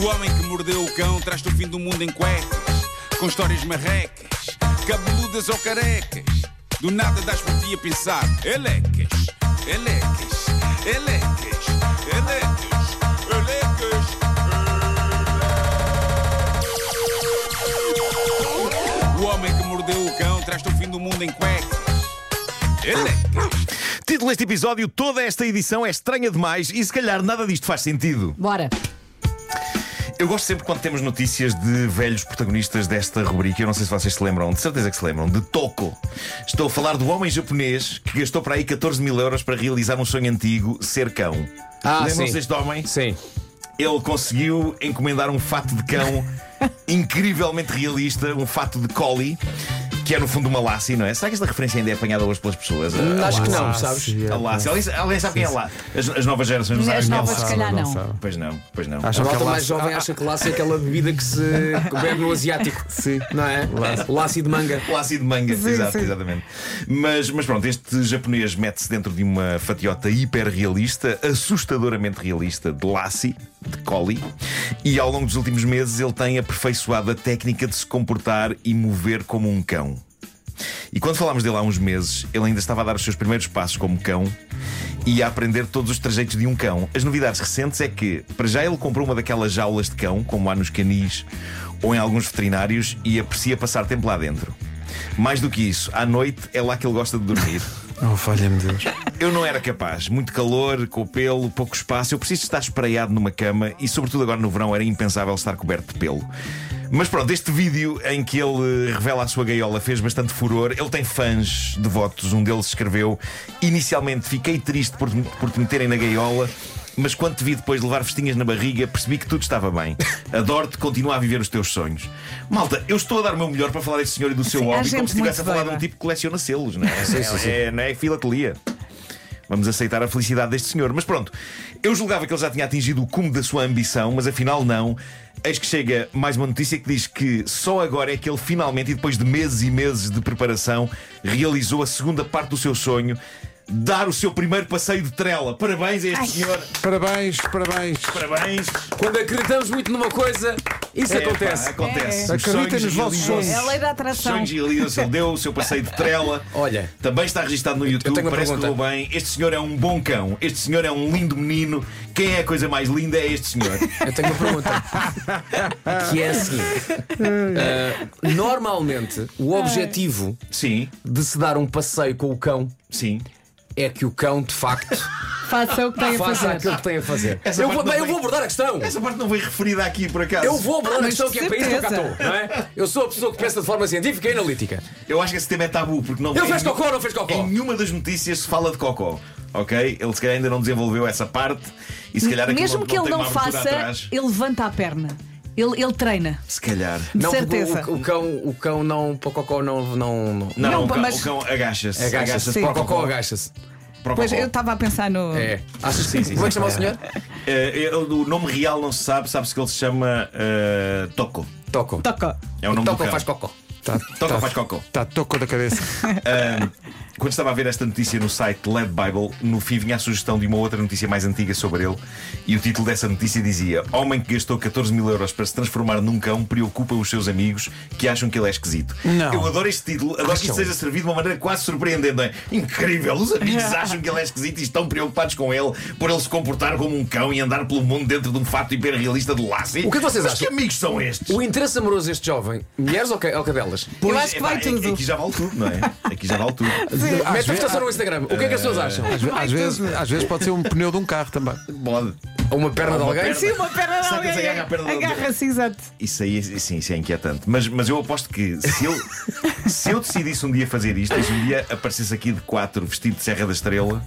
O homem que mordeu o cão traz-te o fim do mundo em cuecas, com histórias marrecas, cabeludas ou carecas. Do nada das por ti a pensar, elecas, elecas, elecas, elecas, elecas. O homem que mordeu o cão traz-te o fim do mundo em cuecas. Elecas. Título deste episódio: toda esta edição é estranha demais e se calhar nada disto faz sentido. Bora. Eu gosto sempre quando temos notícias de velhos protagonistas desta rubrica. Eu não sei se vocês se lembram, de certeza que se lembram, de Toko. Estou a falar do homem japonês que gastou para aí 14 mil euros para realizar um sonho antigo, ser cão. Ah, Lembram-se deste homem? Sim. Ele conseguiu encomendar um fato de cão incrivelmente realista, um fato de collie, que é no fundo uma Lassie, não é? Será que esta referência ainda é apanhada hoje pelas pessoas? A- Acho que não, Lassie, sabes? é. A Lassie. Alguém, alguém sabe quem é lá? As, as novas gerações não sabem As quem é novas, Lassie. se calhar, não. Pois não, pois não. Acham A que malta a mais Lassie- jovem acha que laço é aquela bebida que se bebe no asiático. Sim. Não é? Laço de manga. Lassi de manga, exato, exatamente. Mas, mas pronto, este japonês mete-se dentro de uma fatiota hiper realista, assustadoramente realista, de Lassi, de Collie, e ao longo dos últimos meses ele tem aperfeiçoado a técnica de se comportar e mover como um cão. E quando falámos dele há uns meses, ele ainda estava a dar os seus primeiros passos como cão e a aprender todos os trajeitos de um cão. As novidades recentes é que, para já, ele comprou uma daquelas jaulas de cão, como há nos canis ou em alguns veterinários, e aprecia passar tempo lá dentro. Mais do que isso, à noite é lá que ele gosta de dormir. Oh, falha-me Deus. Eu não era capaz. Muito calor, com o pelo, pouco espaço. Eu preciso estar espraiado numa cama e, sobretudo agora no verão, era impensável estar coberto de pelo. Mas pronto, este vídeo em que ele revela a sua gaiola fez bastante furor. Ele tem fãs devotos. Um deles escreveu: Inicialmente fiquei triste por, por te meterem na gaiola. Mas quando te vi depois de levar festinhas na barriga, percebi que tudo estava bem. Adoro-te, continua a viver os teus sonhos. Malta, eu estou a dar o meu melhor para falar deste senhor e do seu Sim, há hobby, como se estivesse a falar de um tipo que coleciona selos, não é? é, é, não é filatelia. Vamos aceitar a felicidade deste senhor. Mas pronto, eu julgava que ele já tinha atingido o cume da sua ambição, mas afinal não. Eis que chega mais uma notícia que diz que só agora é que ele finalmente, e depois de meses e meses de preparação, realizou a segunda parte do seu sonho. Dar o seu primeiro passeio de trela. Parabéns a este senhor. Parabéns, parabéns. Parabéns. Quando acreditamos muito numa coisa, isso É, acontece. pá, acontece. É. Acreditem nos vossos sonhos. É a lei da atração. Sonhos realizam-se. Ele deu o seu passeio de trela. Olha. Também está registado no YouTube. Parece que pergunta. correu bem. Este senhor é um bom cão. Este senhor é um lindo menino. Quem é a coisa mais linda é este senhor. Eu tenho uma pergunta. que é a seguinte: Ah, normalmente, o objetivo Sim, de se dar um passeio com o cão sim. É que o cão, de facto, Faça o que tem a faça fazer. aquilo que tem a fazer. Essa Eu vou, bem, eu vou abordar a questão. Essa parte não foi referida aqui por acaso. Eu vou abordar a Mas questão que é para isso que eu cá estou, não é? Eu sou a pessoa que pensa de forma científica e analítica. Eu acho que esse tema é tabu porque não Ele fez nenhum- cocó ou não fez cocó? Em nenhuma das notícias se fala de cocó. Ok? Ele se calhar ainda não desenvolveu essa parte e se calhar Mesmo não, que ele não faça, atrás. ele levanta a perna. Ele, ele treina. Se calhar. De não, certeza. O, o cão, o cão não, para o cocó não. não, não Não, Não, o, cão, mas- o cão agacha-se. agacha-se. sim. Para o cocó agacha-se. Pois eu estava a pensar no. É. Achas Sim, sim, Como é que chama o senhor? Eh, o nome real não se sabe, sabe-se que ele se chama eh, Toco. Toco. Toca. É o nome do Toco faz cocó. Tá, Toco tá, faz cocó. tá toco da cabeça. Ahm, quando estava a ver esta notícia no site Led Bible, no fim vinha a sugestão de uma outra notícia mais antiga sobre ele. E o título dessa notícia dizia: Homem que gastou 14 mil euros para se transformar num cão preocupa os seus amigos que acham que ele é esquisito. Não. Eu adoro este título, adoro que isto seja servido de uma maneira quase surpreendente. não é? Incrível! Os amigos acham que ele é esquisito e estão preocupados com ele por ele se comportar como um cão e andar pelo mundo dentro de um fato hiperrealista de Lassie. O que vocês Mas acham? que amigos são estes? O interesse amoroso deste jovem, mulheres ou, ca- ou cadelas? Pois, acho que vai epá, tudo. Aqui já vale tudo, não é? Aqui já vale tudo. Mete a votação no Instagram. O que é que as pessoas acham? Às, ve- às vezes, às vezes pode ser um pneu de um carro também. Pode. Ou uma perna de Uma alguém? perna. Sim, uma perna de alguém. agarra à perna de alguém? Agarra-se, exato. Isso aí, sim, isso é inquietante. Mas, mas eu aposto que se eu, se eu decidisse um dia fazer isto, e se um dia aparecesse aqui de quatro vestido de Serra da Estrela,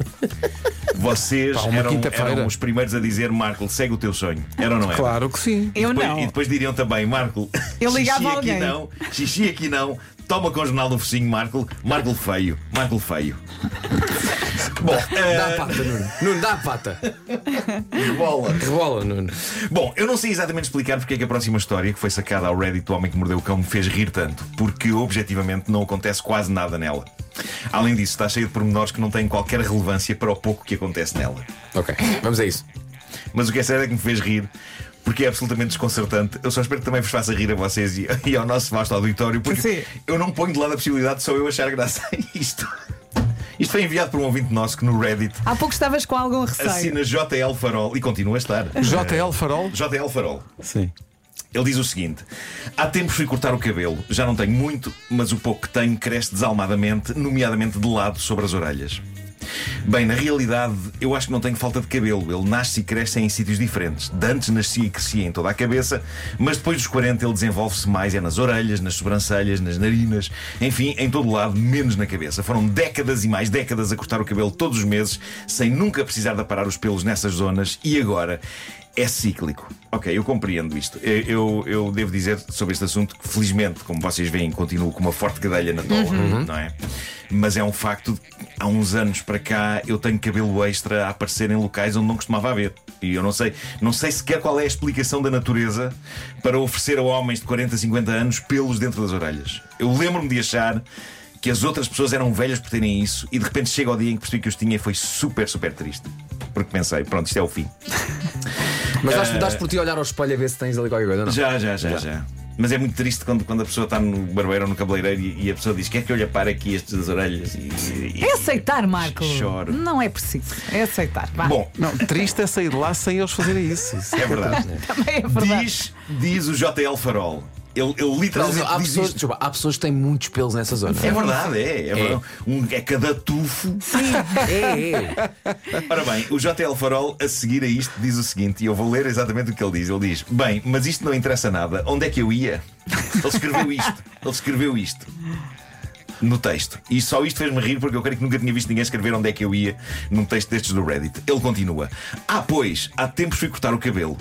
vocês Pá, uma eram, quinta-feira. eram os primeiros a dizer: Marco, segue o teu sonho. Era ou não era? Claro que sim. Eu Depois- não. E depois diriam também: Marco, Eu ligava xixi alguém. aqui não, xixi aqui não, toma com o jornal no focinho, Marco, Marco feio, Marco feio. Bom, Dá eh, a pata, Nuno. Nuno, dá a pata. bola. Rebola, Nuno. Bom, eu não sei exatamente explicar porque é que a próxima história que foi sacada ao Reddit do Homem que Mordeu o Cão me fez rir tanto, porque objetivamente não acontece quase nada nela. Além disso, está cheio de pormenores que não têm qualquer relevância para o pouco que acontece nela. Ok, vamos a isso. Mas o que é sério é que me fez rir Porque é absolutamente desconcertante. Eu só espero que também vos faça rir a vocês e, e ao nosso vasto auditório, porque Sim. eu não ponho de lado a possibilidade de só eu achar graça a isto. Isto foi enviado por um ouvinte nosso que no Reddit Há pouco estavas com algum receio. assina JL Farol e continua a estar. JL Farol? JL Farol. Sim. Ele diz o seguinte: Há tempo fui cortar o cabelo, já não tenho muito, mas o pouco que tenho cresce desalmadamente, nomeadamente de lado sobre as orelhas. Bem, na realidade, eu acho que não tenho falta de cabelo. Ele nasce e cresce em sítios diferentes. De antes nascia e crescia em toda a cabeça, mas depois dos 40 ele desenvolve-se mais é nas orelhas, nas sobrancelhas, nas narinas, enfim, em todo lado, menos na cabeça. Foram décadas e mais décadas a cortar o cabelo todos os meses, sem nunca precisar de aparar os pelos nessas zonas, e agora é cíclico. Ok, eu compreendo isto. Eu, eu, eu devo dizer sobre este assunto que, felizmente, como vocês veem, continuo com uma forte cadeia na tola, não é? Mas é um facto de que há uns anos para cá eu tenho cabelo extra a aparecer em locais onde não costumava haver. E eu não sei, não sei sequer qual é a explicação da natureza para oferecer a homens de 40, 50 anos pelos dentro das orelhas. Eu lembro-me de achar que as outras pessoas eram velhas por terem isso e de repente chega ao dia em que percebi que os tinha e foi super, super triste. Porque pensei, pronto, isto é o fim. Mas dás, dás por ti a olhar ao espelho a ver se tens ali qualquer coisa, não? Já, já, já, já. Mas é muito triste quando, quando a pessoa está no barbeiro ou no cabeleireiro e, e a pessoa diz: Quer que eu lhe apare aqui estes das orelhas? E, e- É aceitar, Marco. Choro. Não é preciso. É aceitar. Vá. Bom, Não, triste é sair de lá sem eles fazerem isso. Isso é verdade. também é verdade. diz, diz o JL Farol. Ele, ele Mas literalmente há diz pessoas, desculpa, há pessoas que têm muitos pelos nessa zona. É verdade, é. É, verdade. Um, é cada tufo. É, é. Ora bem, o JL Farol, a seguir a isto, diz o seguinte, e eu vou ler exatamente o que ele diz. Ele diz: Bem, mas isto não interessa nada. Onde é que eu ia? Ele escreveu isto. Ele escreveu isto. No texto. E só isto fez-me rir porque eu creio que nunca tinha visto ninguém escrever onde é que eu ia num texto destes do Reddit. Ele continua: Ah, pois, há tempos fui cortar o cabelo.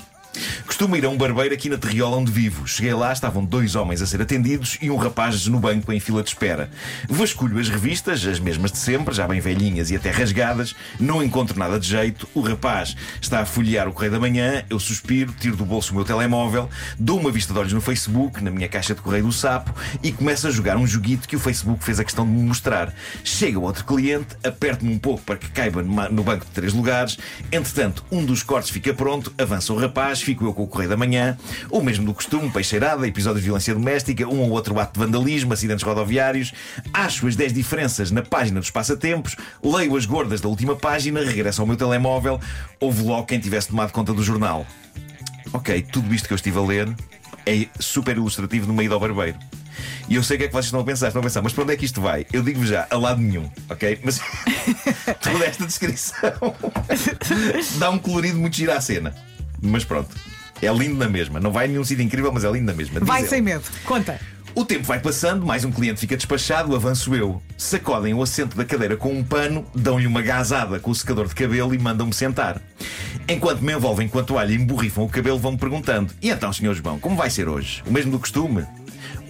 Costumo ir a um barbeiro aqui na Terriola onde vivo. Cheguei lá, estavam dois homens a ser atendidos e um rapaz no banco em fila de espera. Vasculho as revistas, as mesmas de sempre, já bem velhinhas e até rasgadas. Não encontro nada de jeito. O rapaz está a folhear o Correio da Manhã. Eu suspiro, tiro do bolso o meu telemóvel, dou uma vista de olhos no Facebook, na minha caixa de correio do sapo, e começo a jogar um joguito que o Facebook fez a questão de me mostrar. Chega outro cliente, aperto-me um pouco para que caiba no banco de três lugares. Entretanto, um dos cortes fica pronto, avança o rapaz, fico eu com o Correio da Manhã, o mesmo do costume, peixeirada, episódio de violência doméstica, um ou outro ato de vandalismo, acidentes rodoviários. Acho as 10 diferenças na página dos passatempos, leio as gordas da última página, regresso ao meu telemóvel, houve logo quem tivesse tomado conta do jornal. Ok, tudo isto que eu estive a ler é super ilustrativo no meio do barbeiro. E eu sei o que é que vocês estão a pensar, estão a pensar, mas para onde é que isto vai? Eu digo-vos já, a lado nenhum, ok? Mas toda esta descrição dá um colorido muito giro à cena. Mas pronto, é lindo na mesma. Não vai a nenhum sítio incrível, mas é lindo na mesma. Diz Vai ele. sem medo. Conta. O tempo vai passando, mais um cliente fica despachado, avanço eu. Sacodem o assento da cadeira com um pano, dão-lhe uma gazada com o secador de cabelo e mandam-me sentar. Enquanto me envolvem com a toalha e me borrifam o cabelo, vão-me perguntando: E então, Sr. João, como vai ser hoje? O mesmo do costume?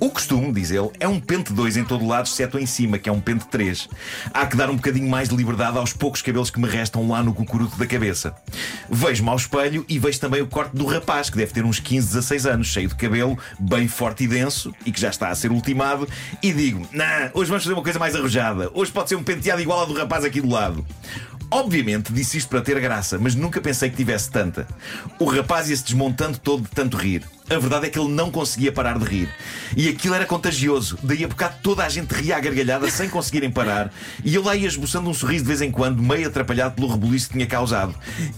O costume, diz ele, é um pente 2 em todo lado, exceto em cima, que é um pente 3. Há que dar um bocadinho mais de liberdade aos poucos cabelos que me restam lá no cucuruto da cabeça. Vejo-me ao espelho e vejo também o corte do rapaz, que deve ter uns 15, 16 anos, cheio de cabelo, bem forte e denso, e que já está a ser ultimado, e digo: Não, hoje vamos fazer uma coisa mais arrojada. Hoje pode ser um penteado igual ao do rapaz aqui do lado. Obviamente disse isto para ter graça, mas nunca pensei que tivesse tanta. O rapaz ia-se desmontando todo de tanto rir. A verdade é que ele não conseguia parar de rir. E aquilo era contagioso. Daí a bocado toda a gente ria à gargalhada sem conseguirem parar. E eu lá ia esboçando um sorriso de vez em quando, meio atrapalhado pelo rebuliço que tinha causado.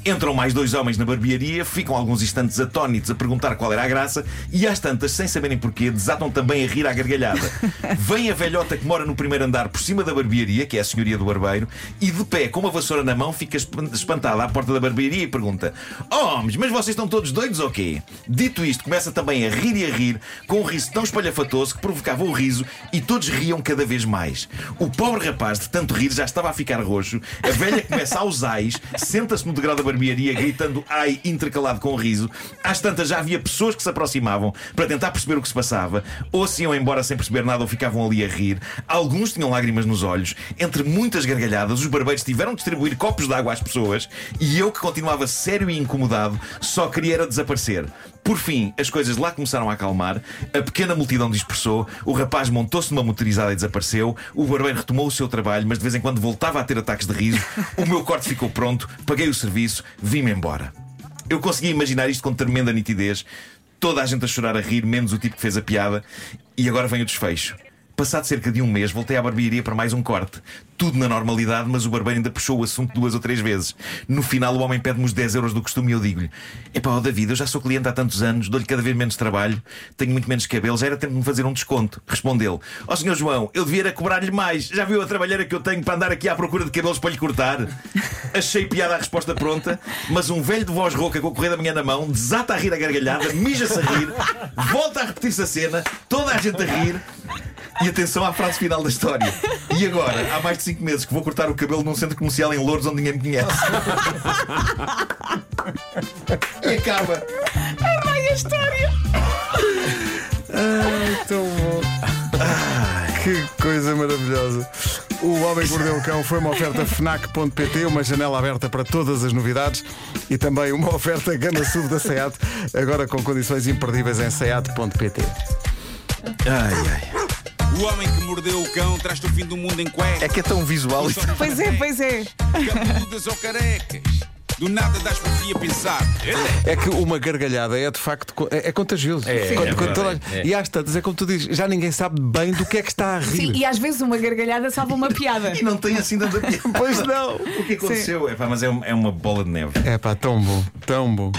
Entram mais dois homens na barbearia, ficam alguns instantes atónitos a perguntar qual era a graça, e às tantas, sem saberem porquê, desatam também a rir à gargalhada. Vem a velhota que mora no primeiro andar por cima da barbearia, que é a senhoria do barbeiro, e de pé, com uma vassoura na mão, fica espan- espantada à porta da barbearia e pergunta: Oh, homens, mas vocês estão todos doidos ou quê? Dito isto, começa também a rir e a rir, com um riso tão espalhafatoso que provocava o riso e todos riam cada vez mais. O pobre rapaz, de tanto rir, já estava a ficar roxo. A velha começa aos ais, senta-se no degrau da barbearia, gritando ai intercalado com o riso. Às tantas já havia pessoas que se aproximavam para tentar perceber o que se passava, ou se iam embora sem perceber nada ou ficavam ali a rir. Alguns tinham lágrimas nos olhos. Entre muitas gargalhadas, os barbeiros tiveram de distribuir copos de água às pessoas e eu, que continuava sério e incomodado, só queria era desaparecer. Por fim, as coisas lá começaram a acalmar, a pequena multidão dispersou, o rapaz montou-se numa motorizada e desapareceu, o barbeiro retomou o seu trabalho, mas de vez em quando voltava a ter ataques de riso, o meu corte ficou pronto, paguei o serviço, vim-me embora. Eu conseguia imaginar isto com tremenda nitidez. Toda a gente a chorar a rir, menos o tipo que fez a piada. E agora vem o desfecho. Passado cerca de um mês, voltei à barbearia para mais um corte. Tudo na normalidade, mas o barbeiro ainda puxou o assunto duas ou três vezes. No final, o homem pede-me os 10 euros do costume e eu digo-lhe: Epá, ó David, eu já sou cliente há tantos anos, dou-lhe cada vez menos trabalho, tenho muito menos cabelo, já era tempo de me fazer um desconto. Respondeu: Ó senhor João, eu devia cobrar-lhe mais. Já viu a trabalheira que eu tenho para andar aqui à procura de cabelos para lhe cortar? Achei piada a resposta pronta, mas um velho de voz rouca com o correio da manhã na mão desata a rir a gargalhada, mija-se a rir, volta a repetir-se a cena, toda a gente a rir. E atenção à frase final da história. E agora, há mais de 5 meses que vou cortar o cabelo num centro comercial em Louros onde ninguém me conhece. e acaba. Vai a história. Tão bom. Que coisa maravilhosa. O Homem que Mordeu o Cão foi uma oferta FNAC.pt, uma janela aberta para todas as novidades e também uma oferta Gama Sub da SEAT, agora com condições imperdíveis em SEAT.pt. Ai, ai. O homem que mordeu o cão traz-te o fim do mundo em cuecas. É que é tão visual isto. Pois é, pois é. Cabeludas ou carecas. Do nada das por a pensar. É que uma gargalhada é de facto co- é, é contagioso. É, Quando- é quando toda- verdade, é. E às tantas, é como tu dizes, já ninguém sabe bem do que é que está a rir. Sim, e às vezes uma gargalhada salva uma piada. E não tem assim tanta piada. Pois não. O que aconteceu? É, pá, mas é, um- é uma bola de neve. É pá, tão bom, tão bom.